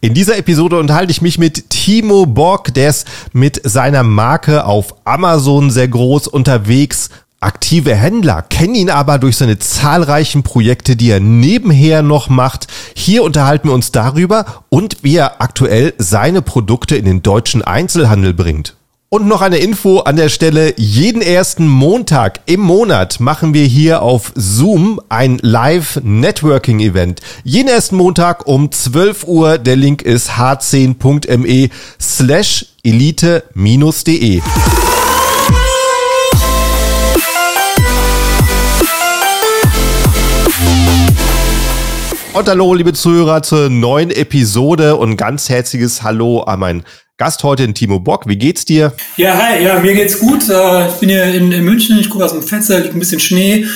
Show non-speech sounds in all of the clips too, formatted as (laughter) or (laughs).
In dieser Episode unterhalte ich mich mit Timo Bock, der ist mit seiner Marke auf Amazon sehr groß unterwegs. Aktive Händler kennen ihn aber durch seine zahlreichen Projekte, die er nebenher noch macht. Hier unterhalten wir uns darüber und wie er aktuell seine Produkte in den deutschen Einzelhandel bringt. Und noch eine Info an der Stelle. Jeden ersten Montag im Monat machen wir hier auf Zoom ein Live-Networking-Event. Jeden ersten Montag um 12 Uhr. Der Link ist h10.me slash elite-de. Und hallo, liebe Zuhörer, zur neuen Episode und ganz herzliches Hallo an meinen Gast heute in Timo Bock. Wie geht's dir? Ja, hi, ja, mir geht's gut. Äh, ich bin hier in, in München, ich gucke aus dem Fenster, liegt ein bisschen Schnee.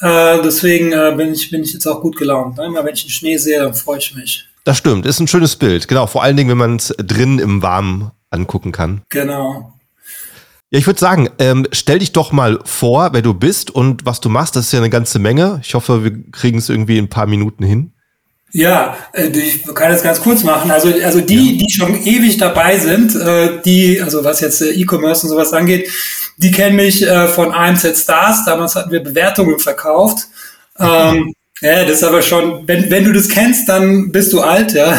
Äh, deswegen äh, bin, ich, bin ich jetzt auch gut gelaunt. Ne? Immer wenn ich den Schnee sehe, dann freue ich mich. Das stimmt, ist ein schönes Bild. Genau, vor allen Dingen, wenn man es drin im Warmen angucken kann. Genau. Ja, ich würde sagen, ähm, stell dich doch mal vor, wer du bist und was du machst. Das ist ja eine ganze Menge. Ich hoffe, wir kriegen es irgendwie in ein paar Minuten hin. Ja, äh, ich kann das ganz kurz machen. Also, also die, die schon ewig dabei sind, äh, die, also was jetzt äh, E-Commerce und sowas angeht, die kennen mich von AMZ Stars. Damals hatten wir Bewertungen verkauft. Ähm, (laughs) ja, das ist aber schon, wenn, wenn du das kennst, dann bist du alt, ja. (laughs)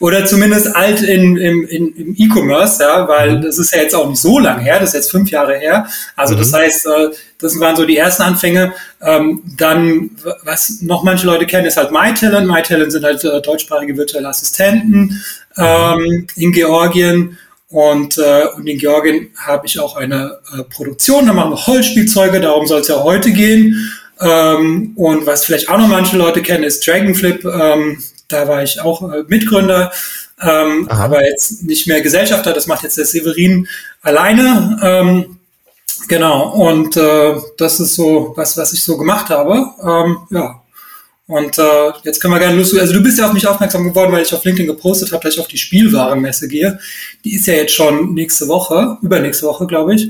Oder zumindest alt in, im, im E-Commerce, ja, weil mhm. das ist ja jetzt auch nicht so lang her, das ist jetzt fünf Jahre her. Also mhm. das heißt, äh, das waren so die ersten Anfänge. Ähm, dann, was noch manche Leute kennen, ist halt MyTalent. MyTalent sind halt äh, deutschsprachige virtuelle Assistenten ähm, in Georgien. Und, äh, und in Georgien habe ich auch eine äh, Produktion, da machen wir Holzspielzeuge, darum soll es ja heute gehen. Ähm, und was vielleicht auch noch manche Leute kennen, ist Dragonflip. Ähm, da war ich auch äh, Mitgründer, ähm, aber jetzt nicht mehr Gesellschafter. Das macht jetzt der Severin alleine. Ähm, genau, und äh, das ist so was, was ich so gemacht habe. Ähm, ja, und äh, jetzt können wir gerne los. Also du bist ja auf mich aufmerksam geworden, weil ich auf LinkedIn gepostet habe, dass ich auf die Spielwarenmesse gehe. Die ist ja jetzt schon nächste Woche, übernächste Woche, glaube ich.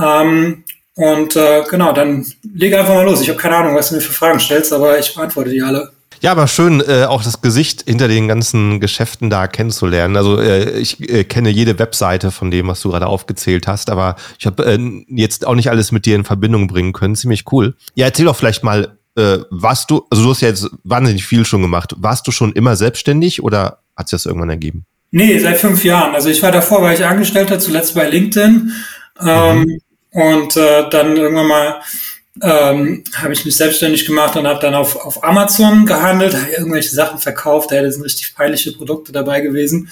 Ähm, und äh, genau, dann lege einfach mal los. Ich habe keine Ahnung, was du mir für Fragen stellst, aber ich beantworte die alle. Ja, aber schön, äh, auch das Gesicht hinter den ganzen Geschäften da kennenzulernen. Also äh, ich äh, kenne jede Webseite von dem, was du gerade aufgezählt hast, aber ich habe äh, jetzt auch nicht alles mit dir in Verbindung bringen können. Ziemlich cool. Ja, erzähl doch vielleicht mal, äh, warst du, also du hast ja jetzt wahnsinnig viel schon gemacht. Warst du schon immer selbstständig oder hat sich das irgendwann ergeben? Nee, seit fünf Jahren. Also ich war davor, war ich Angestellter, zuletzt bei LinkedIn. Ähm, mhm. Und äh, dann irgendwann mal ähm, habe ich mich selbstständig gemacht und habe dann auf, auf Amazon gehandelt, habe irgendwelche Sachen verkauft, da sind richtig peinliche Produkte dabei gewesen.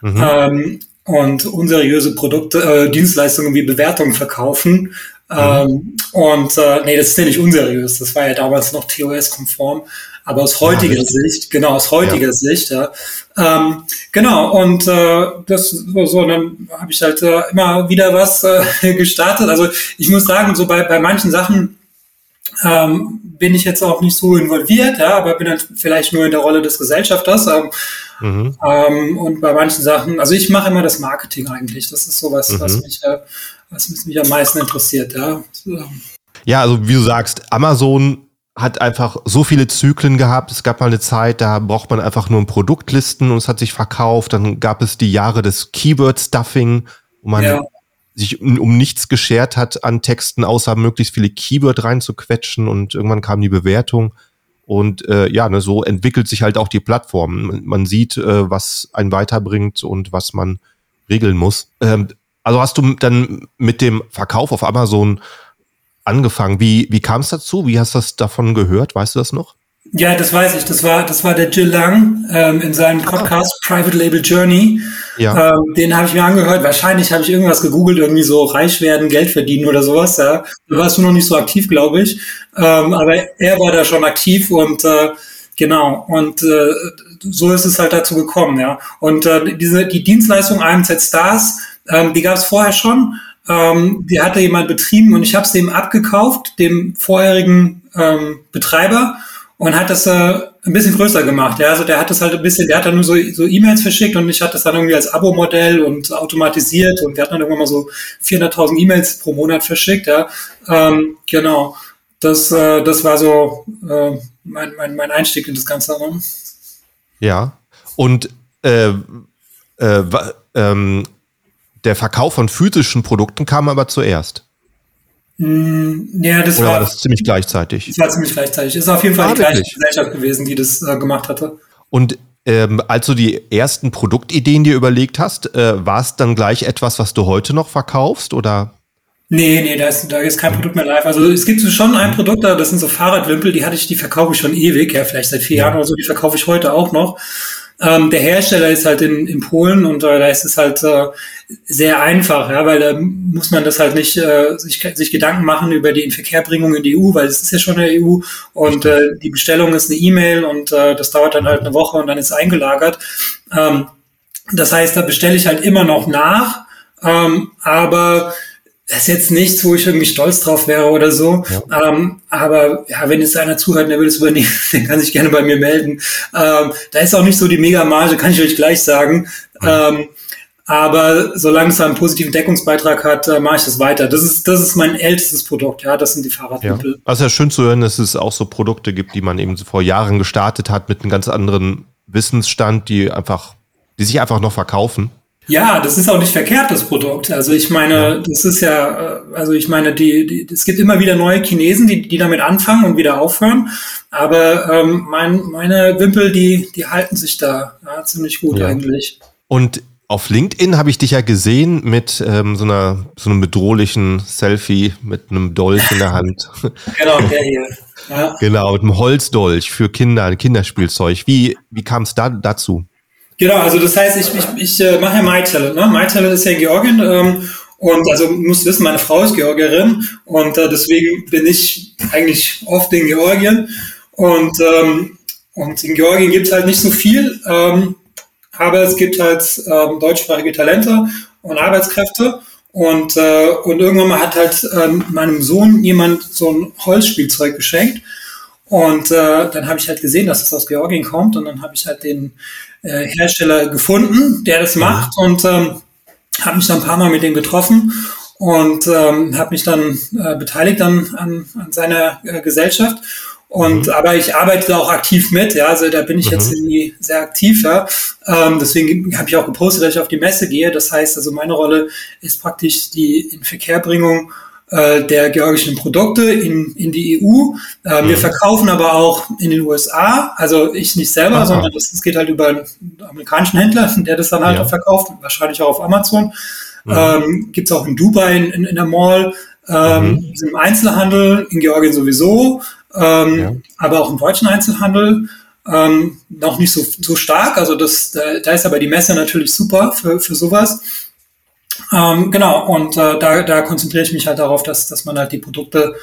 Mhm. Ähm, und unseriöse Produkte, äh, Dienstleistungen wie Bewertungen verkaufen. Ähm, und äh, nee, das ist ja nicht unseriös. Das war ja damals noch TOS-konform. Aber aus heutiger ja, Sicht, genau, aus heutiger ja. Sicht, ja. Ähm, genau, und äh, das so, dann habe ich halt äh, immer wieder was äh, (laughs) gestartet. Also ich muss sagen, so bei, bei manchen Sachen ähm, bin ich jetzt auch nicht so involviert, ja, aber bin dann vielleicht nur in der Rolle des Gesellschafters. Ähm, mhm. ähm, und bei manchen Sachen, also ich mache immer das Marketing eigentlich. Das ist sowas, mhm. was mich äh, was mich am meisten interessiert, ja. Ja, also wie du sagst, Amazon hat einfach so viele Zyklen gehabt. Es gab mal eine Zeit, da braucht man einfach nur Produktlisten und es hat sich verkauft. Dann gab es die Jahre des Keyword-Stuffing, wo man ja. sich um nichts geschert hat an Texten, außer möglichst viele Keyword reinzuquetschen und irgendwann kam die Bewertung. Und äh, ja, ne, so entwickelt sich halt auch die Plattform. Man sieht, äh, was einen weiterbringt und was man regeln muss. Ähm, also hast du dann mit dem Verkauf auf Amazon angefangen. Wie, wie kam es dazu? Wie hast du das davon gehört? Weißt du das noch? Ja, das weiß ich. Das war, das war der Jill Lang ähm, in seinem. Podcast ah. Private Label Journey. Ja. Ähm, den habe ich mir angehört. Wahrscheinlich habe ich irgendwas gegoogelt, irgendwie so reich werden, Geld verdienen oder sowas. Ja. Da warst du noch nicht so aktiv, glaube ich. Ähm, aber er war da schon aktiv und äh, genau. Und äh, so ist es halt dazu gekommen, ja. Und äh, diese die Dienstleistung AMZ Stars ähm, die gab es vorher schon. Ähm, die hatte jemand betrieben und ich habe es dem abgekauft, dem vorherigen ähm, Betreiber und hat das äh, ein bisschen größer gemacht. Ja, also der hat das halt ein bisschen, der hat dann nur so, so E-Mails verschickt und ich hatte das dann irgendwie als Abo-Modell und automatisiert und wir hatten dann irgendwann mal so 400.000 E-Mails pro Monat verschickt. Ja, ähm, genau. Das, äh, das war so äh, mein, mein, mein Einstieg in das Ganze. Ne? Ja. Und äh, äh, ähm, der Verkauf von physischen Produkten kam aber zuerst. Mm, ja, das Oder war, war das ziemlich gleichzeitig? Das war ziemlich gleichzeitig. Ist auf jeden Fall Ah, die gleiche? Gesellschaft gewesen, die das äh, gemacht hatte. Und ähm, als du die ersten Produktideen dir überlegt hast, äh, war es dann gleich etwas, was du heute noch verkaufst? Oder? Nee, nee, da ist, da ist kein Produkt mehr live. Also es gibt schon ein Produkt, da, das sind so Fahrradwimpel, die hatte ich, die verkaufe ich schon ewig, ja, vielleicht seit vier Jahren oder so, die verkaufe ich heute auch noch. Ähm, der Hersteller ist halt in, in Polen und äh, da ist es halt äh, sehr einfach, ja, weil da muss man das halt nicht äh, sich, sich Gedanken machen über die Inverkehrbringung in die EU, weil es ist ja schon eine EU und äh, die Bestellung ist eine E-Mail und äh, das dauert dann halt eine Woche und dann ist es eingelagert. Ähm, das heißt, da bestelle ich halt immer noch nach, ähm, aber das ist jetzt nichts, wo ich irgendwie stolz drauf wäre oder so. Ja. Ähm, aber ja, wenn jetzt einer zuhört der will es übernehmen, (laughs) der kann sich gerne bei mir melden. Ähm, da ist auch nicht so die Mega-Marge, kann ich euch gleich sagen. Mhm. Ähm, aber solange es einen positiven Deckungsbeitrag hat, äh, mache ich das weiter. Das ist, das ist mein ältestes Produkt, ja, das sind die Fahrradmittel. Ja. Also ja schön zu hören, dass es auch so Produkte gibt, die man eben vor Jahren gestartet hat mit einem ganz anderen Wissensstand, die einfach, die sich einfach noch verkaufen. Ja, das ist auch nicht verkehrt, das Produkt. Also ich meine, das ist ja, also ich meine, die, die es gibt immer wieder neue Chinesen, die, die damit anfangen und wieder aufhören. Aber ähm, mein, meine Wimpel, die, die halten sich da ja, ziemlich gut ja. eigentlich. Und auf LinkedIn habe ich dich ja gesehen mit ähm, so einer so einem bedrohlichen Selfie mit einem Dolch in der Hand. (laughs) genau, der hier. Ja. Genau, mit einem Holzdolch für Kinder, ein Kinderspielzeug. Wie, wie kam es da dazu? Genau, also das heißt, ich, ich, ich äh, mache ja MyTalent. Ne? MyTalent ist ja in Georgien ähm, und also muss wissen, meine Frau ist Georgierin und äh, deswegen bin ich eigentlich oft in Georgien und ähm, und in Georgien gibt es halt nicht so viel, ähm, aber es gibt halt ähm, deutschsprachige Talente und Arbeitskräfte und äh, und irgendwann mal hat halt ähm, meinem Sohn jemand so ein Holzspielzeug geschenkt und äh, dann habe ich halt gesehen, dass es aus Georgien kommt und dann habe ich halt den äh, Hersteller gefunden, der das macht und ähm, habe mich dann ein paar Mal mit dem getroffen und ähm, habe mich dann äh, beteiligt an, an, an seiner äh, Gesellschaft. Und mhm. aber ich arbeite da auch aktiv mit, ja, also da bin ich mhm. jetzt irgendwie sehr aktiv, ja. Ähm, deswegen habe ich auch gepostet, dass ich auf die Messe gehe. Das heißt, also meine Rolle ist praktisch die Inverkehrbringung äh, der georgischen Produkte in, in die EU. Äh, mhm. Wir verkaufen aber auch in den USA, also ich nicht selber, Aha. sondern das, das, geht halt über einen amerikanischen Händler, der das dann halt ja. auch verkauft, wahrscheinlich auch auf Amazon. Mhm. Ähm, Gibt es auch in Dubai in, in, in der Mall, ähm, mhm. im Einzelhandel, in Georgien sowieso, ähm, ja. aber auch im deutschen Einzelhandel. Ähm, noch nicht so, so stark, also das, da, da ist aber die Messe natürlich super für, für sowas. Ähm, genau, und äh, da, da konzentriere ich mich halt darauf, dass, dass man halt die Produkte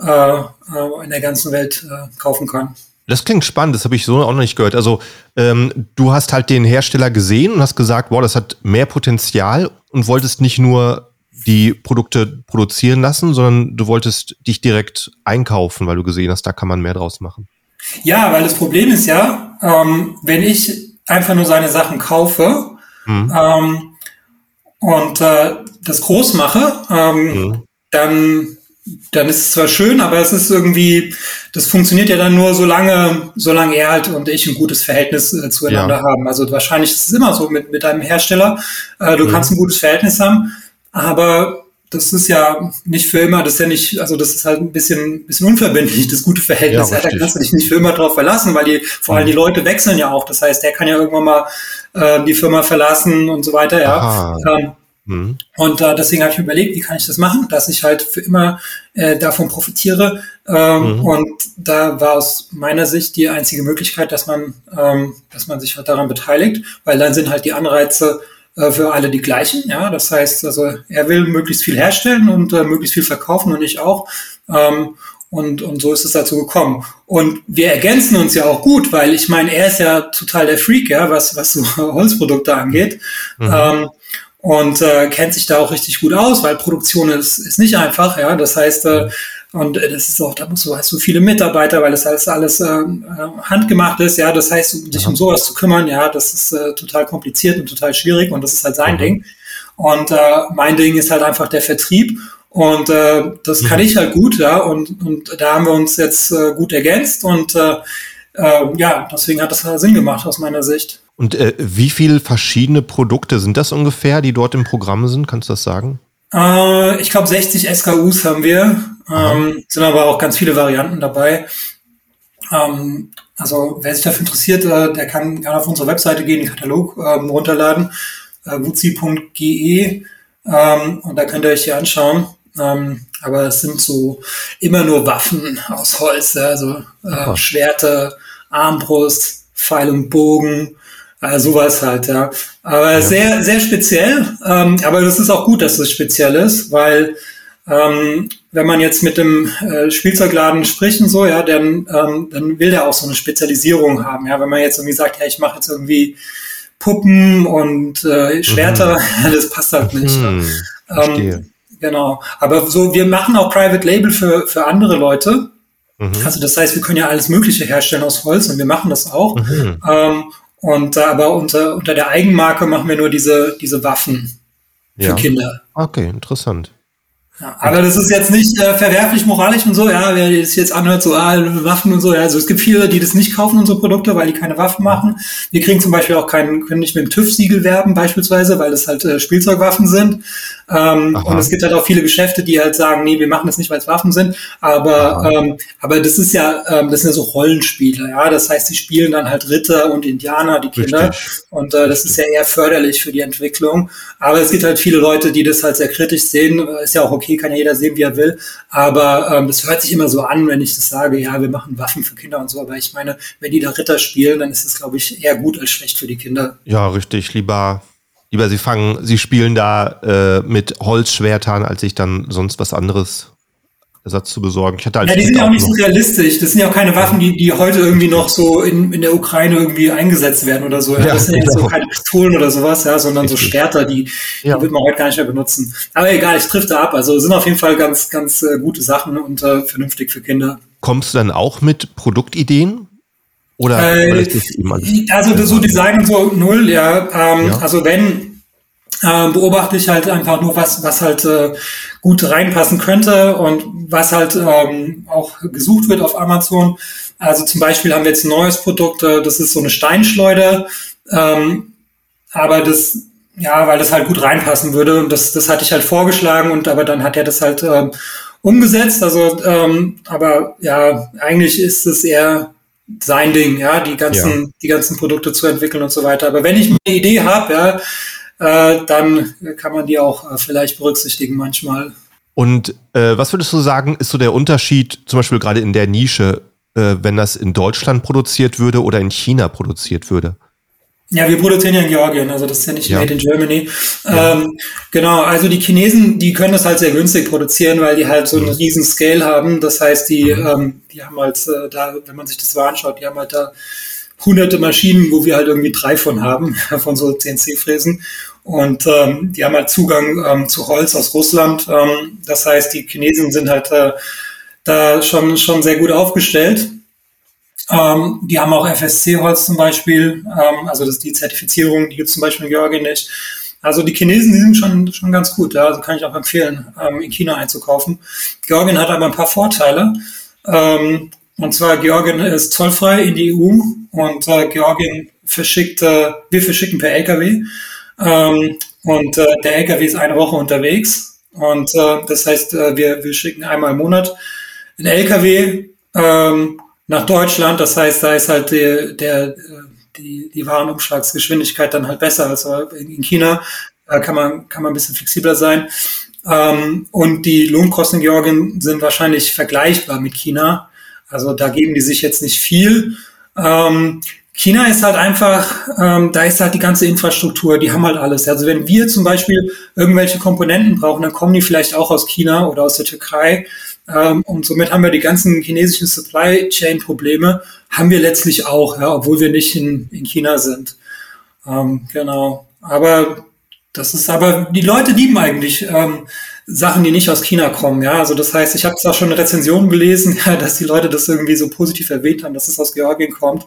äh, äh, in der ganzen Welt äh, kaufen kann. Das klingt spannend, das habe ich so auch noch nicht gehört. Also ähm, du hast halt den Hersteller gesehen und hast gesagt, wow, das hat mehr Potenzial und wolltest nicht nur die Produkte produzieren lassen, sondern du wolltest dich direkt einkaufen, weil du gesehen hast, da kann man mehr draus machen. Ja, weil das Problem ist ja, ähm, wenn ich einfach nur seine Sachen kaufe, mhm. ähm, und äh, das groß mache, ähm, mhm. dann dann ist es zwar schön, aber es ist irgendwie, das funktioniert ja dann nur so lange, solange er halt und ich ein gutes Verhältnis äh, zueinander ja. haben. Also wahrscheinlich ist es immer so mit, mit einem Hersteller. Äh, du mhm. kannst ein gutes Verhältnis haben, aber das ist ja nicht für immer, das ist ja nicht, also das ist halt ein bisschen, bisschen unverbindlich, das gute Verhältnis. Ja, ja, da kannst du dich nicht für immer drauf verlassen, weil die, vor allem die mhm. Leute wechseln ja auch. Das heißt, der kann ja irgendwann mal äh, die Firma verlassen und so weiter, ja. Ähm, mhm. Und äh, deswegen habe ich mir überlegt, wie kann ich das machen, dass ich halt für immer äh, davon profitiere. Ähm, mhm. Und da war aus meiner Sicht die einzige Möglichkeit, dass man, ähm, dass man sich halt daran beteiligt, weil dann sind halt die Anreize äh, für alle die gleichen. Ja, das heißt, also er will möglichst viel herstellen und äh, möglichst viel verkaufen und ich auch. Ähm, und, und so ist es dazu gekommen. Und wir ergänzen uns ja auch gut, weil ich meine, er ist ja total der Freak, ja, was, was so (laughs) Holzprodukte angeht. Mhm. Ähm, und äh, kennt sich da auch richtig gut aus, weil Produktion ist, ist nicht einfach, ja. Das heißt, äh, und das ist auch, da musst du, hast du viele Mitarbeiter, weil das alles, alles äh, handgemacht ist, ja. Das heißt, sich um sowas zu kümmern, ja, das ist äh, total kompliziert und total schwierig und das ist halt sein mhm. Ding. Und äh, mein Ding ist halt einfach der Vertrieb. Und äh, das kann mhm. ich halt gut, ja. Und, und da haben wir uns jetzt äh, gut ergänzt und äh, äh, ja, deswegen hat das Sinn gemacht aus meiner Sicht. Und äh, wie viele verschiedene Produkte sind das ungefähr, die dort im Programm sind? Kannst du das sagen? Äh, ich glaube, 60 SKUs haben wir. Ähm, sind aber auch ganz viele Varianten dabei. Ähm, also wer sich dafür interessiert, äh, der kann gerne auf unsere Webseite gehen, den Katalog ähm, runterladen, äh, wuzi.ge ähm, und da könnt ihr euch hier anschauen. Ähm, aber es sind so immer nur Waffen aus Holz, also äh, Schwerte, Armbrust, Pfeil und Bogen, äh, sowas halt, ja. Aber ja. sehr, sehr speziell. Ähm, aber das ist auch gut, dass es speziell ist, weil ähm, wenn man jetzt mit dem äh, Spielzeugladen spricht und so, ja, dann, ähm, dann will der auch so eine Spezialisierung haben. Ja, wenn man jetzt irgendwie sagt, ja, ich mache jetzt irgendwie Puppen und äh, Schwerter, mhm. (laughs) das passt halt nicht. Mhm. Ähm, genau. Aber so, wir machen auch Private Label für, für andere Leute. Mhm. Also das heißt, wir können ja alles Mögliche herstellen aus Holz und wir machen das auch. Mhm. Ähm, und äh, aber unter, unter der Eigenmarke machen wir nur diese, diese Waffen für ja. Kinder. Okay, interessant. Ja, aber das ist jetzt nicht äh, verwerflich moralisch und so, ja, wer das jetzt anhört, so ah, Waffen und so, ja, also es gibt viele, die das nicht kaufen, unsere Produkte, weil die keine Waffen machen. Wir kriegen zum Beispiel auch keinen, können nicht mit dem TÜV-Siegel werben, beispielsweise, weil das halt äh, Spielzeugwaffen sind. Ähm, und es gibt halt auch viele Geschäfte, die halt sagen, nee, wir machen das nicht, weil es Waffen sind. Aber, ähm, aber das ist ja, ähm, das sind ja so Rollenspiele, ja. Das heißt, die spielen dann halt Ritter und Indianer, die Kinder. Richtig. Und äh, das ist ja eher förderlich für die Entwicklung. Aber es gibt halt viele Leute, die das halt sehr kritisch sehen. Ist ja auch okay, kann ja jeder sehen, wie er will. Aber ähm, das hört sich immer so an, wenn ich das sage, ja, wir machen Waffen für Kinder und so. Aber ich meine, wenn die da Ritter spielen, dann ist es, glaube ich, eher gut als schlecht für die Kinder. Ja, richtig. Lieber lieber sie fangen, sie spielen da äh, mit Holzschwertern, als sich dann sonst was anderes Ersatz zu besorgen. Ich hatte ja, die sind ja auch nicht so realistisch. Das sind ja auch keine Waffen, die, die heute irgendwie noch so in, in der Ukraine irgendwie eingesetzt werden oder so. Ja, das sind ja genau. so keine Pistolen oder sowas, ja, sondern Richtig. so Schwerter, die, die ja. wird man heute gar nicht mehr benutzen. Aber egal, ich trifft da ab. Also sind auf jeden Fall ganz, ganz äh, gute Sachen und äh, vernünftig für Kinder. Kommst du dann auch mit Produktideen? Oder äh, also so Design so null, ja. Ähm, ja. Also wenn äh, beobachte ich halt einfach nur, was, was halt äh, gut reinpassen könnte und was halt ähm, auch gesucht wird auf Amazon. Also zum Beispiel haben wir jetzt ein neues Produkt, äh, das ist so eine Steinschleuder, ähm, aber das, ja, weil das halt gut reinpassen würde und das, das hatte ich halt vorgeschlagen und aber dann hat er das halt ähm, umgesetzt. Also, ähm, aber ja, eigentlich ist es eher sein Ding, ja, die ganzen, ja. die ganzen Produkte zu entwickeln und so weiter. Aber wenn ich eine Idee habe, ja, äh, dann kann man die auch äh, vielleicht berücksichtigen manchmal. Und äh, was würdest du sagen, ist so der Unterschied, zum Beispiel gerade in der Nische, äh, wenn das in Deutschland produziert würde oder in China produziert würde? Ja, wir produzieren ja in Georgien, also das ist ja nicht ja. made in Germany. Ja. Ähm, genau, also die Chinesen, die können das halt sehr günstig produzieren, weil die halt so einen riesen Scale haben. Das heißt, die, mhm. ähm, die haben halt äh, da, wenn man sich das so anschaut, die haben halt da hunderte Maschinen, wo wir halt irgendwie drei von haben, (laughs) von so CNC-Fräsen. Und ähm, die haben halt Zugang ähm, zu Holz aus Russland. Ähm, das heißt, die Chinesen sind halt äh, da schon, schon sehr gut aufgestellt. Ähm, die haben auch FSC-Holz zum Beispiel, ähm, also das die Zertifizierung, die gibt es zum Beispiel in Georgien nicht. Also die Chinesen, die sind schon, schon ganz gut, ja, also kann ich auch empfehlen, ähm, in China einzukaufen. Georgien hat aber ein paar Vorteile. Ähm, und zwar Georgien ist zollfrei in die EU und äh, Georgien verschickt, äh, wir verschicken per LKW. Ähm, und äh, der LKW ist eine Woche unterwegs. Und äh, das heißt, äh, wir, wir schicken einmal im Monat einen LKW ähm, nach Deutschland. Das heißt, da ist halt der, der, die, die Warenumschlagsgeschwindigkeit dann halt besser als in China. Da kann man, kann man ein bisschen flexibler sein. Ähm, und die Lohnkosten in Georgien sind wahrscheinlich vergleichbar mit China. Also da geben die sich jetzt nicht viel. Ähm, China ist halt einfach, ähm, da ist halt die ganze Infrastruktur, die haben halt alles. Also wenn wir zum Beispiel irgendwelche Komponenten brauchen, dann kommen die vielleicht auch aus China oder aus der Türkei. Ähm, und somit haben wir die ganzen chinesischen Supply Chain Probleme, haben wir letztlich auch, ja, obwohl wir nicht in, in China sind. Ähm, genau. Aber das ist aber, die Leute lieben eigentlich ähm, Sachen, die nicht aus China kommen. Ja, also das heißt, ich habe zwar schon eine Rezension gelesen, (laughs) ja, dass die Leute das irgendwie so positiv erwähnt haben, dass es aus Georgien kommt.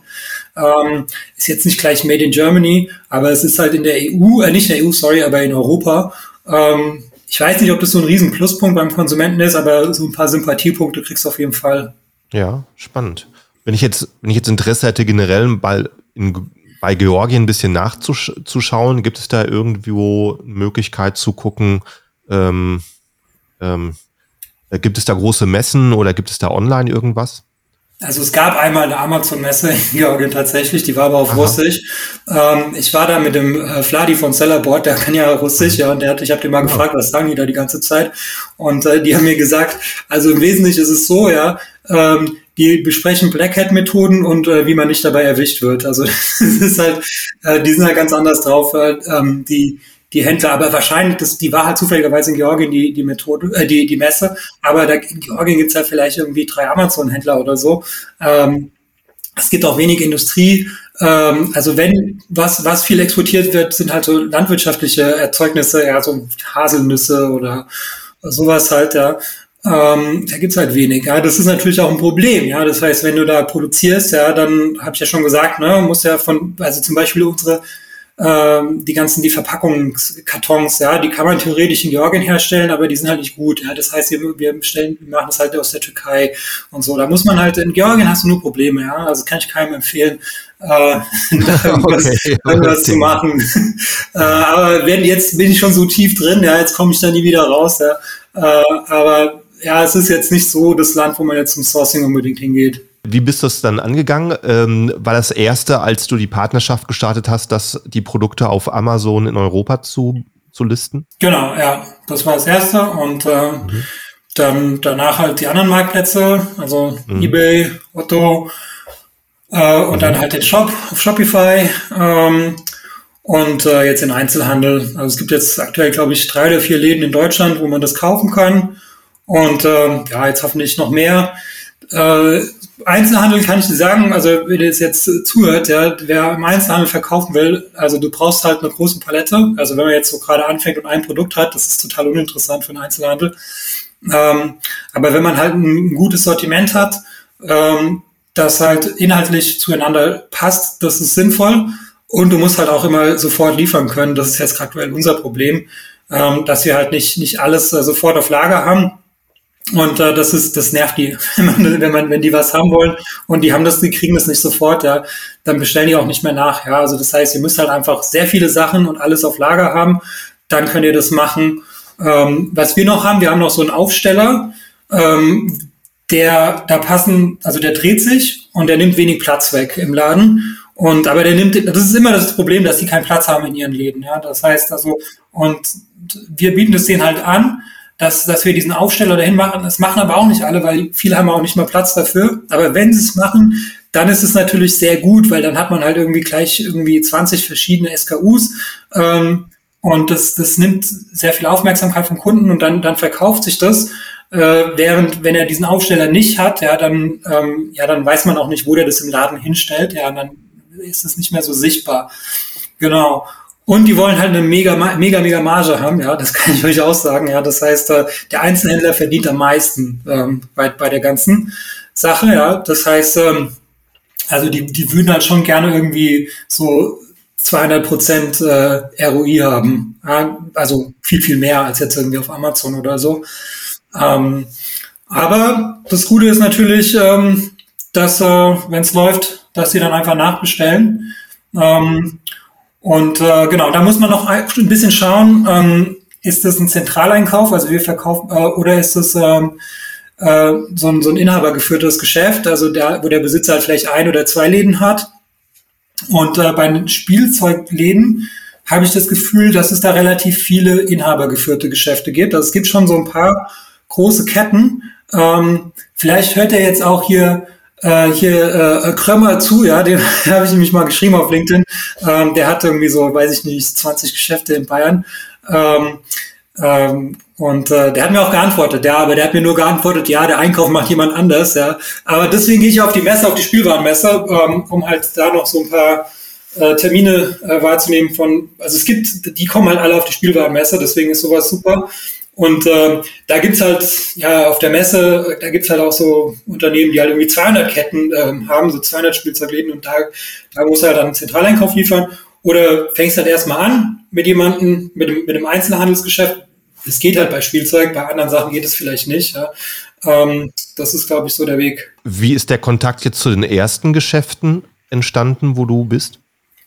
Ähm, ist jetzt nicht gleich Made in Germany, aber es ist halt in der EU, äh, nicht in der EU, sorry, aber in Europa. Ähm, ich weiß nicht, ob das so ein riesen Pluspunkt beim Konsumenten ist, aber so ein paar Sympathiepunkte kriegst du auf jeden Fall. Ja, spannend. Wenn ich jetzt, wenn ich jetzt Interesse hätte, generell mal in, bei Georgien ein bisschen nachzuschauen, gibt es da irgendwo Möglichkeit zu gucken, ähm, ähm, gibt es da große Messen oder gibt es da online irgendwas? Also es gab einmal eine Amazon-Messe in (laughs) Georgien tatsächlich, die war aber auf Aha. Russisch. Ähm, ich war da mit dem äh, Fladi von Sellerboard, der kann ja Russisch, ja, und der hat, ich habe den mal gefragt, was sagen die da die ganze Zeit? Und äh, die haben mir gesagt, also im Wesentlichen ist es so, ja, ähm, die besprechen Black Hat Methoden und äh, wie man nicht dabei erwischt wird. Also (laughs) das ist halt, äh, die sind halt ganz anders drauf. Äh, ähm, die die Händler, aber wahrscheinlich, das, die war halt zufälligerweise in Georgien die, die Methode, äh, die, die Messe, aber da, in Georgien gibt's halt vielleicht irgendwie drei Amazon-Händler oder so. Ähm, es gibt auch wenig Industrie. Ähm, also wenn was, was viel exportiert wird, sind halt so landwirtschaftliche Erzeugnisse, ja, so Haselnüsse oder sowas halt, ja. Ähm, da gibt's halt wenig. Ja, das ist natürlich auch ein Problem. Ja, das heißt, wenn du da produzierst, ja, dann habe ich ja schon gesagt, ne, muss ja von, also zum Beispiel unsere ähm, die ganzen, die Verpackungskartons, ja, die kann man theoretisch in Georgien herstellen, aber die sind halt nicht gut. Ja. Das heißt, wir, wir bestellen, wir machen das halt aus der Türkei und so. Da muss man halt, in Georgien hast du nur Probleme, ja. Also kann ich keinem empfehlen, äh, (laughs) (laughs) irgendwas, okay, irgendwas zu machen. (laughs) äh, aber wenn, jetzt bin ich schon so tief drin, ja, jetzt komme ich da nie wieder raus, ja. Äh, aber ja, es ist jetzt nicht so das Land, wo man jetzt zum Sourcing unbedingt hingeht. Wie bist du es dann angegangen? Ähm, war das erste, als du die Partnerschaft gestartet hast, dass die Produkte auf Amazon in Europa zu, zu listen? Genau, ja, das war das erste und äh, mhm. dann danach halt die anderen Marktplätze, also mhm. eBay, Otto äh, und mhm. dann halt den Shop auf Shopify ähm, und äh, jetzt den Einzelhandel. Also es gibt jetzt aktuell, glaube ich, drei oder vier Läden in Deutschland, wo man das kaufen kann und äh, ja, jetzt hoffentlich noch mehr. Einzelhandel kann ich dir sagen, also wenn ihr das jetzt zuhört, ja, wer im Einzelhandel verkaufen will, also du brauchst halt eine große Palette. Also wenn man jetzt so gerade anfängt und ein Produkt hat, das ist total uninteressant für einen Einzelhandel. Ähm, aber wenn man halt ein, ein gutes Sortiment hat, ähm, das halt inhaltlich zueinander passt, das ist sinnvoll. Und du musst halt auch immer sofort liefern können. Das ist jetzt aktuell unser Problem, ähm, dass wir halt nicht, nicht alles äh, sofort auf Lager haben und äh, das ist, das nervt die, (laughs) wenn man, wenn man, wenn die was haben wollen und die haben das, die kriegen das nicht sofort, ja, dann bestellen die auch nicht mehr nach. Ja, also das heißt, ihr müsst halt einfach sehr viele Sachen und alles auf Lager haben, dann könnt ihr das machen. Ähm, was wir noch haben, wir haben noch so einen Aufsteller, ähm, der da passen, also der dreht sich und der nimmt wenig Platz weg im Laden. Und aber der nimmt, das ist immer das Problem, dass die keinen Platz haben in ihren Läden. Ja, das heißt also, und wir bieten das denen halt an dass, dass wir diesen Aufsteller dahin machen. Das machen aber auch nicht alle, weil viele haben auch nicht mal Platz dafür. Aber wenn sie es machen, dann ist es natürlich sehr gut, weil dann hat man halt irgendwie gleich irgendwie 20 verschiedene SKUs. Ähm, und das, das nimmt sehr viel Aufmerksamkeit vom Kunden und dann, dann verkauft sich das. Äh, während, wenn er diesen Aufsteller nicht hat, ja, dann, ähm, ja, dann weiß man auch nicht, wo der das im Laden hinstellt. Ja, und dann ist es nicht mehr so sichtbar. Genau. Und die wollen halt eine mega, mega, mega Marge haben, ja, das (laughs) kann ich euch auch sagen, ja. Das heißt, äh, der Einzelhändler verdient am meisten ähm, bei, bei der ganzen Sache, ja. Das heißt, ähm, also die, die würden halt schon gerne irgendwie so 200 Prozent äh, ROI haben. Ja? Also viel, viel mehr als jetzt irgendwie auf Amazon oder so. Ähm, aber das Gute ist natürlich, ähm, dass, äh, wenn es läuft, dass sie dann einfach nachbestellen. Ähm, und äh, genau, da muss man noch ein bisschen schauen, ähm, ist das ein Zentraleinkauf, also wir verkaufen, äh, oder ist das ähm, äh, so, ein, so ein inhabergeführtes Geschäft, also der, wo der Besitzer halt vielleicht ein oder zwei Läden hat. Und äh, bei den Spielzeugläden habe ich das Gefühl, dass es da relativ viele inhabergeführte Geschäfte gibt. Also es gibt schon so ein paar große Ketten. Ähm, vielleicht hört er jetzt auch hier äh, hier äh, Krömer zu, ja, den (laughs) habe ich nämlich mal geschrieben auf LinkedIn. Ähm, der hat irgendwie so, weiß ich nicht, 20 Geschäfte in Bayern. Ähm, ähm, und äh, der hat mir auch geantwortet, ja, aber der hat mir nur geantwortet, ja, der Einkauf macht jemand anders, ja. Aber deswegen gehe ich auf die Messe, auf die Spielwarenmesse, ähm, um halt da noch so ein paar äh, Termine äh, wahrzunehmen von, also es gibt, die kommen halt alle auf die Spielwarenmesse, deswegen ist sowas super. Und äh, da gibt's halt, ja, auf der Messe, da gibt's halt auch so Unternehmen, die halt irgendwie 200 Ketten äh, haben, so 200 Spielzeugläden und da, da muss er halt dann Zentraleinkauf liefern. Oder fängst halt erstmal an mit jemandem, mit einem, mit einem Einzelhandelsgeschäft. Das geht halt bei Spielzeug, bei anderen Sachen geht es vielleicht nicht. Ja. Ähm, das ist, glaube ich, so der Weg. Wie ist der Kontakt jetzt zu den ersten Geschäften entstanden, wo du bist?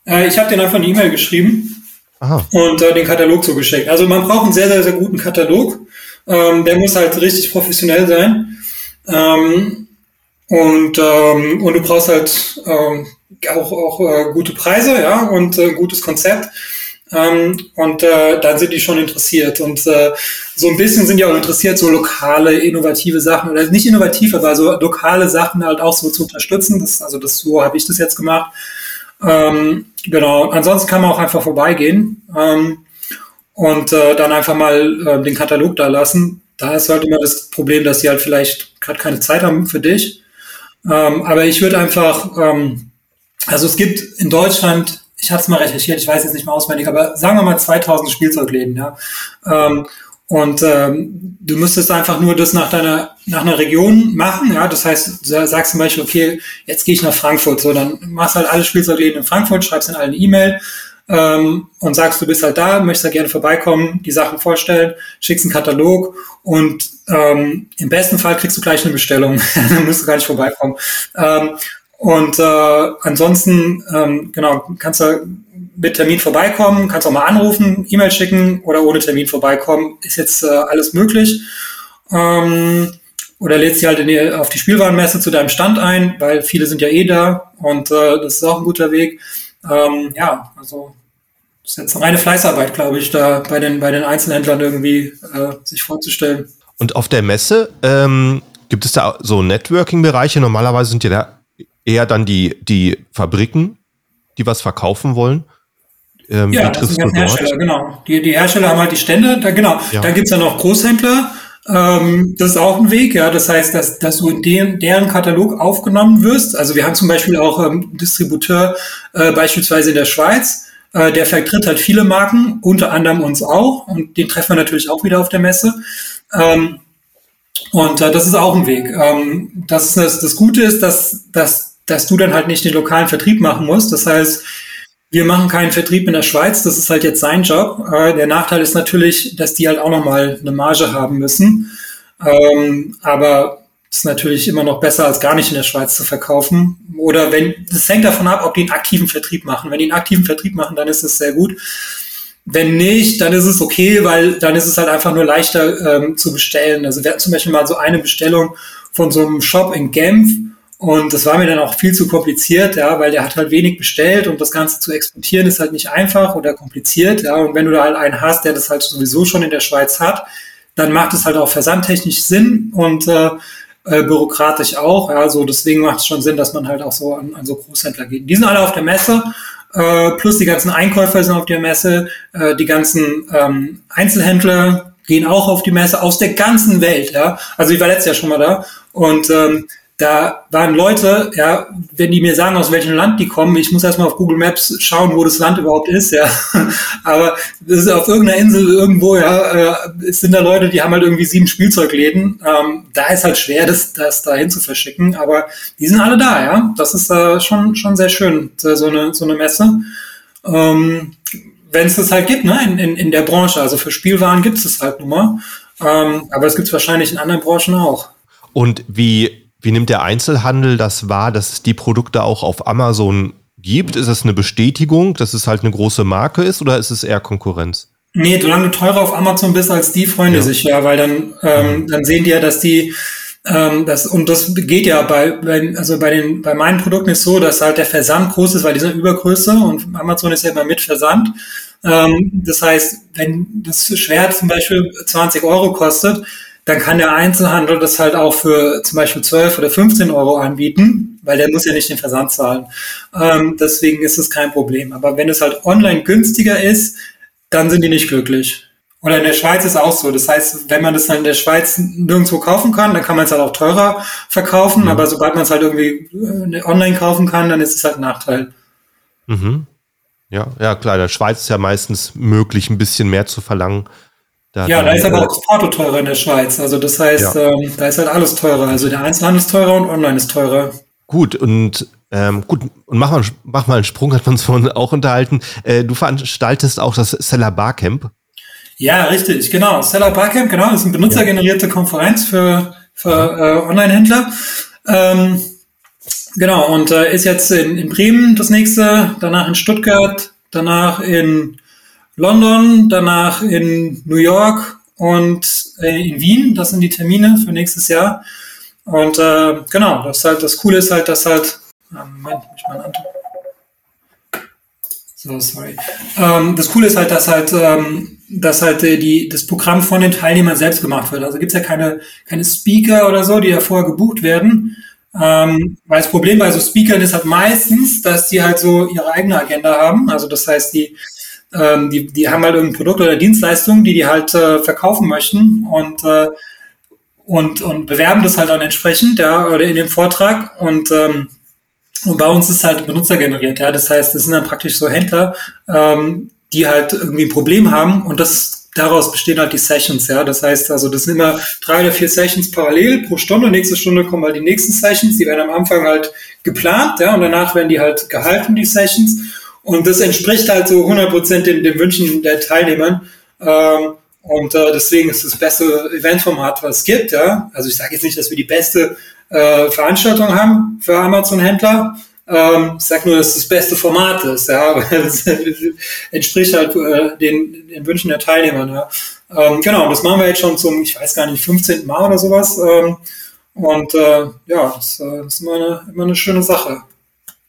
Äh, ich habe den einfach eine E-Mail geschrieben Aha. und äh, den Katalog zugeschickt. Also man braucht einen sehr, sehr, sehr guten Katalog. Ähm, der muss halt richtig professionell sein. Ähm, und, ähm, und du brauchst halt ähm, auch, auch äh, gute Preise, ja, und äh, gutes Konzept. Ähm, und äh, dann sind die schon interessiert. Und äh, so ein bisschen sind die auch interessiert, so lokale, innovative Sachen, oder nicht innovativ, aber so lokale Sachen halt auch so zu unterstützen. Das, also das so habe ich das jetzt gemacht. Ähm, genau. Ansonsten kann man auch einfach vorbeigehen ähm, und äh, dann einfach mal äh, den Katalog da lassen. Da ist halt immer das Problem, dass sie halt vielleicht gerade keine Zeit haben für dich. Ähm, aber ich würde einfach, ähm, also es gibt in Deutschland, ich habe es mal recherchiert, ich weiß jetzt nicht mehr auswendig, aber sagen wir mal 2000 Spielzeugläden, ja. Und ähm, du müsstest einfach nur das nach deiner nach einer Region machen, ja. Das heißt, sagst zum Beispiel, okay, jetzt gehe ich nach Frankfurt, so dann machst halt alle Spielzeugläden in Frankfurt, schreibst in allen E-Mail ähm, und sagst, du bist halt da, möchtest da gerne vorbeikommen, die Sachen vorstellen, schickst einen Katalog und ähm, im besten Fall kriegst du gleich eine Bestellung, (laughs) dann musst du gar nicht vorbeikommen. Ähm, und äh, ansonsten, ähm, genau, kannst du mit Termin vorbeikommen, kannst auch mal anrufen, E-Mail schicken oder ohne Termin vorbeikommen. Ist jetzt äh, alles möglich. Ähm, oder lädst dich halt die, auf die Spielwarenmesse zu deinem Stand ein, weil viele sind ja eh da und äh, das ist auch ein guter Weg. Ähm, ja, also das ist jetzt reine Fleißarbeit, glaube ich, da bei den, bei den Einzelhändlern irgendwie äh, sich vorzustellen. Und auf der Messe ähm, gibt es da so Networking-Bereiche? Normalerweise sind ja da eher dann die, die Fabriken, die was verkaufen wollen. Ähm, ja, das sind ja Hersteller, genau. Die, die Hersteller haben halt die Stände, da, genau. Ja. Dann gibt's ja noch Großhändler, ähm, das ist auch ein Weg, ja. Das heißt, dass, dass du in den, deren Katalog aufgenommen wirst. Also wir haben zum Beispiel auch ähm, Distributeur äh, beispielsweise in der Schweiz, äh, der vertritt halt viele Marken, unter anderem uns auch. Und den treffen wir natürlich auch wieder auf der Messe. Ähm, und äh, das ist auch ein Weg. Ähm, das, ist, das, das Gute ist, dass, dass, dass du dann halt nicht den lokalen Vertrieb machen musst. Das heißt, wir machen keinen Vertrieb in der Schweiz, das ist halt jetzt sein Job. Äh, der Nachteil ist natürlich, dass die halt auch nochmal eine Marge haben müssen. Ähm, aber es ist natürlich immer noch besser, als gar nicht in der Schweiz zu verkaufen. Oder wenn, das hängt davon ab, ob die einen aktiven Vertrieb machen. Wenn die einen aktiven Vertrieb machen, dann ist es sehr gut. Wenn nicht, dann ist es okay, weil dann ist es halt einfach nur leichter ähm, zu bestellen. Also wir hatten zum Beispiel mal so eine Bestellung von so einem Shop in Genf und das war mir dann auch viel zu kompliziert, ja, weil der hat halt wenig bestellt und das Ganze zu exportieren ist halt nicht einfach oder kompliziert, ja. Und wenn du da halt einen hast, der das halt sowieso schon in der Schweiz hat, dann macht es halt auch versandtechnisch Sinn und äh, äh, bürokratisch auch. Ja, so deswegen macht es schon Sinn, dass man halt auch so an, an so Großhändler geht. Die sind alle auf der Messe, äh, plus die ganzen Einkäufer sind auf der Messe, äh, die ganzen ähm, Einzelhändler gehen auch auf die Messe aus der ganzen Welt. Ja, also ich war letztes Jahr schon mal da und ähm, da waren Leute, ja, wenn die mir sagen, aus welchem Land die kommen, ich muss erstmal auf Google Maps schauen, wo das Land überhaupt ist, ja. (laughs) Aber das ist auf irgendeiner Insel irgendwo, ja, äh, es sind da Leute, die haben halt irgendwie sieben Spielzeugläden. Ähm, da ist halt schwer, das, das dahin zu verschicken, aber die sind alle da, ja. Das ist äh, schon, schon sehr schön, so eine, so eine Messe. Ähm, wenn es das halt gibt, ne, in, in, in der Branche. Also für Spielwaren gibt es das halt nun mal. Ähm, aber es gibt es wahrscheinlich in anderen Branchen auch. Und wie wie nimmt der Einzelhandel das wahr, dass es die Produkte auch auf Amazon gibt? Ist es eine Bestätigung, dass es halt eine große Marke ist oder ist es eher Konkurrenz? Nee, solange du teurer auf Amazon bist als die, freuen ja. sich ja, weil dann, ähm, mhm. dann sehen die ja, dass die ähm, das, und das geht ja bei, bei, also bei den, bei meinen Produkten ist so, dass halt der Versand groß ist, weil die sind Übergröße und Amazon ist ja immer mit Versand. Ähm, das heißt, wenn das Schwert zum Beispiel 20 Euro kostet, dann kann der Einzelhandel das halt auch für zum Beispiel 12 oder 15 Euro anbieten, weil der muss ja nicht den Versand zahlen. Ähm, deswegen ist es kein Problem. Aber wenn es halt online günstiger ist, dann sind die nicht glücklich. Oder in der Schweiz ist auch so. Das heißt, wenn man das dann in der Schweiz nirgendwo kaufen kann, dann kann man es halt auch teurer verkaufen. Mhm. Aber sobald man es halt irgendwie äh, online kaufen kann, dann ist es halt ein Nachteil. Mhm. Ja, ja, klar. In der Schweiz ist ja meistens möglich, ein bisschen mehr zu verlangen da ja, da ist aber auch das Porto teurer in der Schweiz. Also das heißt, ja. ähm, da ist halt alles teurer. Also der Einzelhandel ist teurer und online ist teurer. Gut, und ähm, gut, und mach mal, mach mal einen Sprung, hat man uns vorhin auch unterhalten. Äh, du veranstaltest auch das Seller Barcamp. Ja, richtig, genau. Seller Barcamp, genau, ist eine benutzergenerierte Konferenz für, für äh, Online-Händler. Ähm, genau, und äh, ist jetzt in, in Bremen das nächste, danach in Stuttgart, danach in London, danach in New York und äh, in Wien. Das sind die Termine für nächstes Jahr. Und äh, genau, das halt das Coole ist halt, dass halt ah, Moment, ich mein so, sorry. Ähm, das Coole ist halt, dass halt, ähm, dass halt äh, die, das Programm von den Teilnehmern selbst gemacht wird. Also gibt's ja keine, keine Speaker oder so, die ja vorher gebucht werden. Ähm, weil das Problem bei so Speakern ist halt meistens, dass die halt so ihre eigene Agenda haben. Also das heißt, die, ähm, die, die haben halt irgendein Produkt oder Dienstleistung, die die halt äh, verkaufen möchten und, äh, und, und bewerben das halt dann entsprechend, ja, oder in dem Vortrag. Und ähm, und bei uns ist halt benutzergeneriert, ja. Das heißt, das sind dann praktisch so Händler, ähm, die halt irgendwie ein Problem haben und das daraus bestehen halt die Sessions, ja. Das heißt also, das sind immer drei oder vier Sessions parallel pro Stunde. Nächste Stunde kommen halt die nächsten Sessions, die werden am Anfang halt geplant, ja, und danach werden die halt gehalten, die Sessions. Und das entspricht halt so 100 Prozent den, den Wünschen der Teilnehmer. Ähm, und äh, deswegen ist das beste Eventformat, was es gibt, ja. Also ich sage jetzt nicht, dass wir die beste äh, Veranstaltung haben für Amazon-Händler. Ähm, ich sage nur, dass es das beste Format ist, ja, (laughs) weil entspricht halt äh, den, den Wünschen der Teilnehmer. Ja. Ähm, genau, das machen wir jetzt schon zum, ich weiß gar nicht, 15. Mal oder sowas. Ähm, und äh, ja, das, äh, das ist immer eine, immer eine schöne Sache.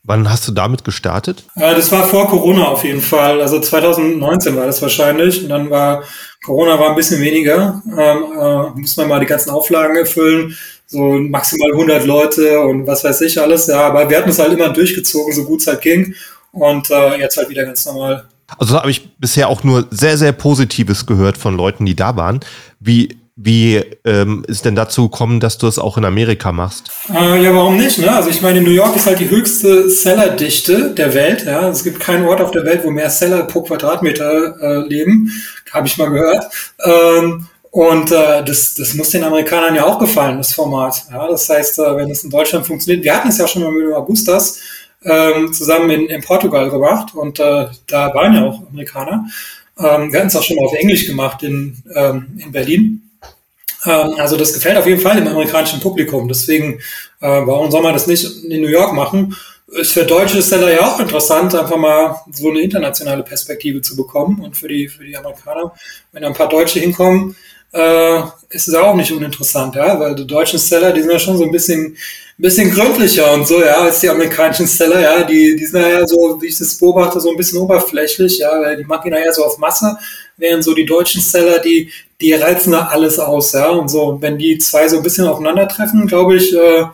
Wann hast du damit gestartet? Äh, das war vor Corona auf jeden Fall. Also 2019 war das wahrscheinlich. Und dann war Corona war ein bisschen weniger. Ähm, äh, muss man mal die ganzen Auflagen erfüllen so maximal 100 Leute und was weiß ich alles. Ja, aber wir hatten es halt immer durchgezogen, so gut es halt ging. Und äh, jetzt halt wieder ganz normal. Also habe ich bisher auch nur sehr, sehr Positives gehört von Leuten, die da waren. Wie, wie ähm, ist denn dazu gekommen, dass du es auch in Amerika machst? Äh, ja, warum nicht? Ne? Also ich meine, New York ist halt die höchste Sellerdichte der Welt. Ja? Es gibt keinen Ort auf der Welt, wo mehr Seller pro Quadratmeter äh, leben. Habe ich mal gehört. Ähm, und äh, das, das muss den Amerikanern ja auch gefallen, das Format. Ja, das heißt, äh, wenn es in Deutschland funktioniert, wir hatten es ja schon mal mit Augustas ähm, zusammen in, in Portugal gemacht und äh, da waren ja auch Amerikaner. Ähm, wir hatten es auch schon mal auf Englisch gemacht in, ähm, in Berlin. Ähm, also das gefällt auf jeden Fall dem amerikanischen Publikum. Deswegen, äh, warum soll man das nicht in New York machen? Ist für deutsche Seller ja auch interessant, einfach mal so eine internationale Perspektive zu bekommen. Und für die, für die Amerikaner, wenn da ein paar Deutsche hinkommen, äh, ist es auch nicht uninteressant, ja, weil die deutschen Seller, die sind ja schon so ein bisschen, bisschen gründlicher und so, ja, als die amerikanischen Seller, ja, die, die sind ja so, wie ich das beobachte, so ein bisschen oberflächlich, ja, weil die machen ja eher so auf Masse, während so die deutschen Seller, die, die reizen da alles aus, ja, und so, und wenn die zwei so ein bisschen aufeinandertreffen, glaube ich, äh,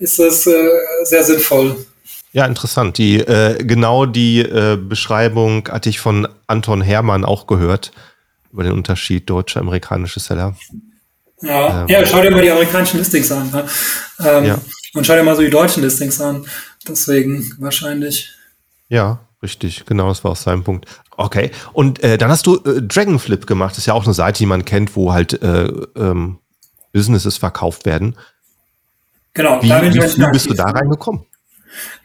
ist das äh, sehr sinnvoll. Ja, interessant. Die äh, genau die äh, Beschreibung hatte ich von Anton Hermann auch gehört über den Unterschied deutsche-amerikanische Seller. Ja, ähm, ja, schau dir mal die amerikanischen Listings an. Ne? Ähm, ja. Und schau dir mal so die deutschen Listings an. Deswegen wahrscheinlich. Ja, richtig. Genau, das war auch sein Punkt. Okay. Und äh, dann hast du äh, Dragonflip gemacht. Das ist ja auch eine Seite, die man kennt, wo halt äh, ähm, Businesses verkauft werden. Genau. Wie, wie bist du da reingekommen?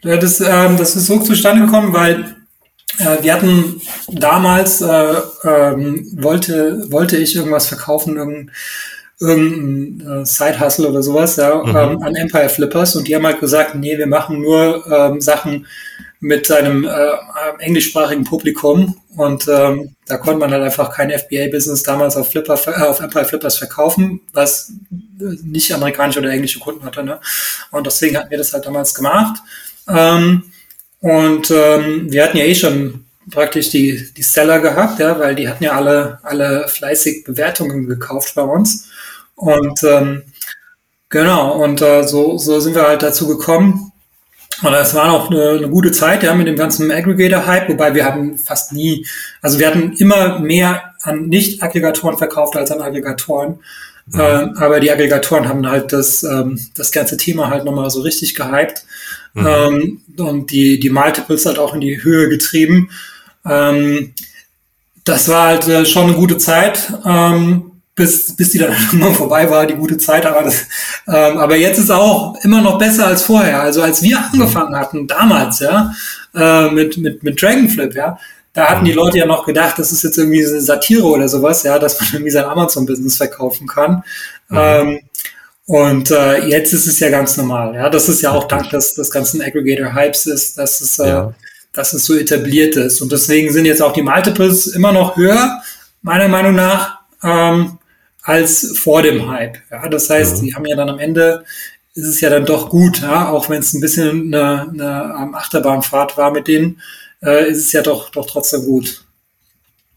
Das, ähm, das ist so zustande gekommen, weil wir hatten damals, äh, ähm, wollte, wollte ich irgendwas verkaufen, irgendein, irgendein äh, Side-Hustle oder sowas, ja, mhm. ähm, an Empire Flippers und die haben halt gesagt, nee, wir machen nur ähm, Sachen mit einem äh, englischsprachigen Publikum und ähm, da konnte man halt einfach kein FBA-Business damals auf Flipper, äh, auf Empire Flippers verkaufen, was nicht amerikanische oder englische Kunden hatte, ne? Und deswegen hatten wir das halt damals gemacht. Ähm, und ähm, wir hatten ja eh schon praktisch die, die Seller gehabt, ja, weil die hatten ja alle, alle fleißig Bewertungen gekauft bei uns. Und ähm, genau, und äh, so, so sind wir halt dazu gekommen. Und es war auch eine, eine gute Zeit, ja, mit dem ganzen Aggregator-Hype, wobei wir hatten fast nie, also wir hatten immer mehr an Nicht-Aggregatoren verkauft als an Aggregatoren. Mhm. Ähm, aber die Aggregatoren haben halt das, ähm, das ganze Thema halt nochmal so richtig gehypt mhm. ähm, und die, die Multiples halt auch in die Höhe getrieben. Ähm, das war halt äh, schon eine gute Zeit, ähm, bis, bis die dann (laughs) irgendwann vorbei war, die gute Zeit. Aber, das, ähm, aber jetzt ist auch immer noch besser als vorher. Also als wir angefangen hatten, damals, ja, äh, mit, mit, mit Dragonflip, ja, da hatten die Leute ja noch gedacht, das ist jetzt irgendwie eine Satire oder sowas, ja, dass man irgendwie sein Amazon-Business verkaufen kann. Mhm. Ähm, Und äh, jetzt ist es ja ganz normal. Ja, das ist ja auch dank des, des ganzen Aggregator-Hypes ist, dass es, äh, ja. dass es so etabliert ist. Und deswegen sind jetzt auch die Multiples immer noch höher, meiner Meinung nach, ähm, als vor dem Hype. Ja, das heißt, mhm. die haben ja dann am Ende ist es ja dann doch gut, ja, auch wenn es ein bisschen eine, eine Achterbahnfahrt war mit denen, äh, ist es ja doch, doch trotzdem gut.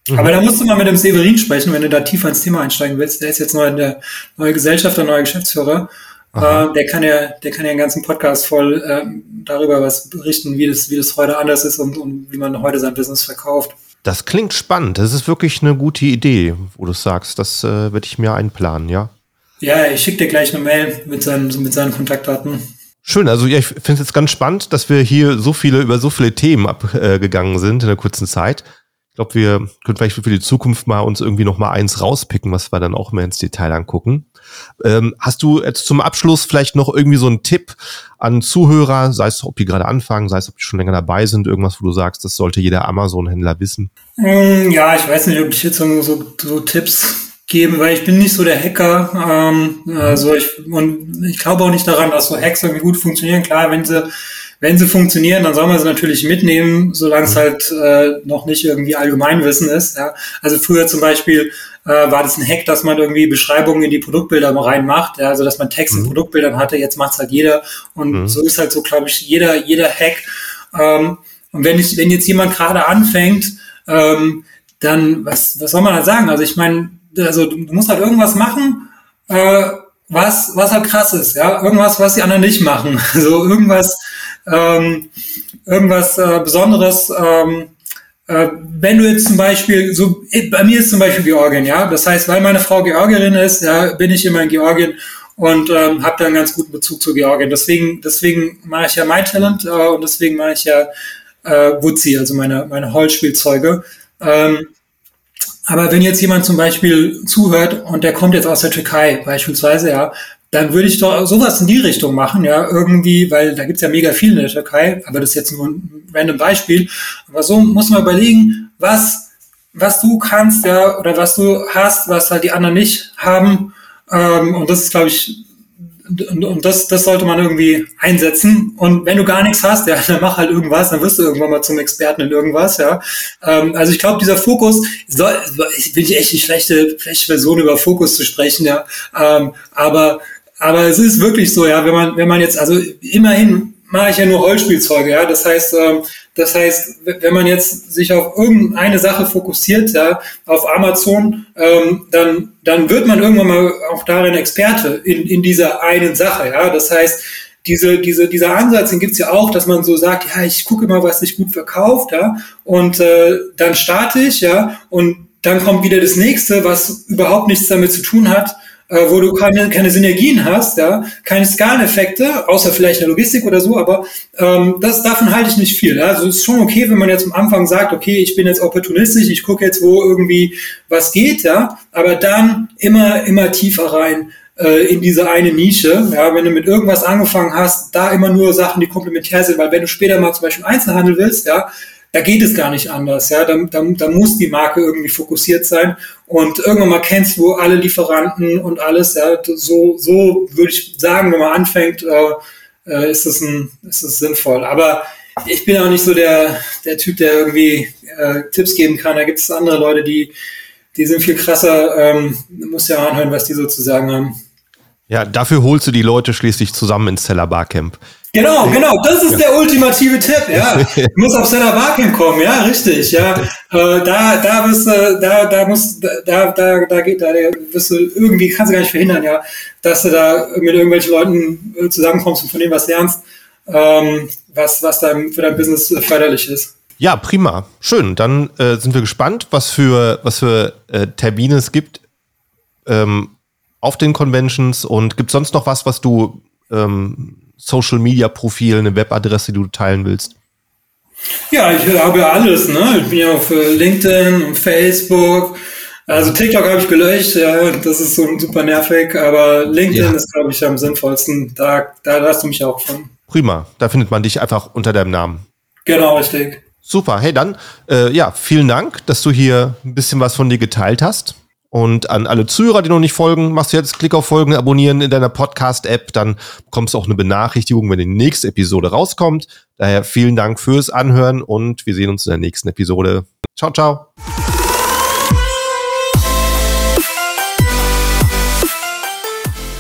Mhm. Aber da musst du mal mit dem Severin sprechen, wenn du da tiefer ins Thema einsteigen willst. Der ist jetzt neu in der neue Gesellschafter, neuer Geschäftsführer. Äh, der kann ja, der kann ja einen ganzen Podcast voll äh, darüber was berichten, wie das, wie das heute anders ist und, und wie man heute sein Business verkauft. Das klingt spannend. Das ist wirklich eine gute Idee, wo du sagst. Das äh, werde ich mir einplanen, ja. Ja, ich schicke dir gleich eine Mail mit seinen, mit seinen Kontaktdaten. Schön, also ja, ich finde es jetzt ganz spannend, dass wir hier so viele über so viele Themen abgegangen sind in der kurzen Zeit. Ich glaube, wir können vielleicht für die Zukunft mal uns irgendwie noch mal eins rauspicken, was wir dann auch mehr ins Detail angucken. Ähm, hast du jetzt zum Abschluss vielleicht noch irgendwie so einen Tipp an Zuhörer, sei es, ob die gerade anfangen, sei es, ob die schon länger dabei sind, irgendwas, wo du sagst, das sollte jeder Amazon-Händler wissen? Mm, ja, ich weiß nicht, ob ich jetzt so, so, so Tipps geben, weil ich bin nicht so der Hacker. Ähm, mhm. also ich, und ich glaube auch nicht daran, dass so Hacks irgendwie gut funktionieren. Klar, wenn sie, wenn sie funktionieren, dann soll man sie natürlich mitnehmen, solange es mhm. halt äh, noch nicht irgendwie Allgemeinwissen ist. Ja. Also früher zum Beispiel äh, war das ein Hack, dass man irgendwie Beschreibungen in die Produktbilder reinmacht, ja, also dass man Text in mhm. Produktbildern hatte, jetzt macht's halt jeder. Und mhm. so ist halt so, glaube ich, jeder, jeder Hack. Ähm, und wenn ich, wenn jetzt jemand gerade anfängt, ähm, dann, was, was soll man da sagen? Also ich meine, also du musst halt irgendwas machen, äh, was, was halt krass ist, ja, irgendwas, was die anderen nicht machen. (laughs) So irgendwas, ähm, irgendwas äh, Besonderes. Ähm, äh, wenn du jetzt zum Beispiel, so bei mir ist zum Beispiel Georgien, ja, das heißt, weil meine Frau Georgierin ist, ja, bin ich immer in Georgien und ähm, habe da einen ganz guten Bezug zu Georgien. Deswegen, deswegen mache ich ja mein Talent äh, und deswegen mache ich ja äh, Wutzi, also meine meine Holzspielzeuge. Ähm, aber wenn jetzt jemand zum Beispiel zuhört und der kommt jetzt aus der Türkei beispielsweise, ja, dann würde ich doch sowas in die Richtung machen, ja, irgendwie, weil da gibt's ja mega viel in der Türkei, aber das ist jetzt nur ein random Beispiel. Aber so muss man überlegen, was, was du kannst, ja, oder was du hast, was halt die anderen nicht haben. Ähm, und das ist, glaube ich, und, das, das sollte man irgendwie einsetzen. Und wenn du gar nichts hast, ja, (laughs) dann mach halt irgendwas, dann wirst du irgendwann mal zum Experten in irgendwas, ja. Ähm, also ich glaube, dieser Fokus, soll, ich bin echt die schlechte, schlechte Version über Fokus zu sprechen, ja. Ähm, aber, aber es ist wirklich so, ja, wenn man, wenn man jetzt, also immerhin mache ich ja nur Holzspielzeuge, ja. Das heißt, ähm, das heißt, wenn man jetzt sich auf irgendeine Sache fokussiert, ja, auf Amazon, ähm, dann, dann wird man irgendwann mal auch darin Experte in, in dieser einen Sache, ja. Das heißt, diese, diese, dieser Ansatz, den gibt's ja auch, dass man so sagt, ja, ich gucke immer, was sich gut verkauft, ja, und äh, dann starte ich, ja, und dann kommt wieder das nächste, was überhaupt nichts damit zu tun hat äh, wo du keine, keine Synergien hast, ja, keine Skaleneffekte, außer vielleicht in der Logistik oder so, aber ähm, das, davon halte ich nicht viel. Ja? Also es ist schon okay, wenn man jetzt am Anfang sagt, okay, ich bin jetzt opportunistisch, ich gucke jetzt, wo irgendwie was geht, ja, aber dann immer, immer tiefer rein äh, in diese eine Nische. Ja, wenn du mit irgendwas angefangen hast, da immer nur Sachen, die komplementär sind, weil wenn du später mal zum Beispiel Einzelhandel willst, ja, da geht es gar nicht anders. Ja, da, da, da muss die Marke irgendwie fokussiert sein und irgendwann mal kennst du alle Lieferanten und alles. Ja, so, so würde ich sagen, wenn man anfängt, äh, äh, ist es ein, ist es sinnvoll. Aber ich bin auch nicht so der, der Typ, der irgendwie äh, Tipps geben kann. Da gibt es andere Leute, die, die sind viel krasser. Ähm, muss ja anhören, was die so zu sagen haben. Ja, dafür holst du die Leute schließlich zusammen ins Seller Barcamp. Genau, genau, das ist ja. der ultimative Tipp, ja. (laughs) Du musst auf Seller Barcamp kommen, ja, richtig, ja. Äh, da, da bist du, da, da musst, da, da, da geht, da wirst du irgendwie, kannst du gar nicht verhindern, ja, dass du da mit irgendwelchen Leuten äh, zusammenkommst und von denen was lernst, ähm, was, was dein, für dein Business förderlich ist. Ja, prima. Schön. Dann äh, sind wir gespannt, was für, was für äh, Termine es gibt ähm, auf den Conventions und gibt sonst noch was, was du ähm, Social Media Profil, eine Webadresse, die du teilen willst? Ja, ich habe ja alles, ne? Ich bin ja auf äh, LinkedIn und Facebook. Also TikTok habe ich gelöscht, ja, das ist so super nervig, aber LinkedIn ja. ist, glaube ich, am sinnvollsten. Da, da hast du mich auch von. Prima, da findet man dich einfach unter deinem Namen. Genau, richtig. Super, hey dann, äh, ja, vielen Dank, dass du hier ein bisschen was von dir geteilt hast. Und an alle Zuhörer, die noch nicht folgen, machst du jetzt Klick auf Folgen, abonnieren in deiner Podcast-App, dann bekommst du auch eine Benachrichtigung, wenn die nächste Episode rauskommt. Daher vielen Dank fürs Anhören und wir sehen uns in der nächsten Episode. Ciao, ciao.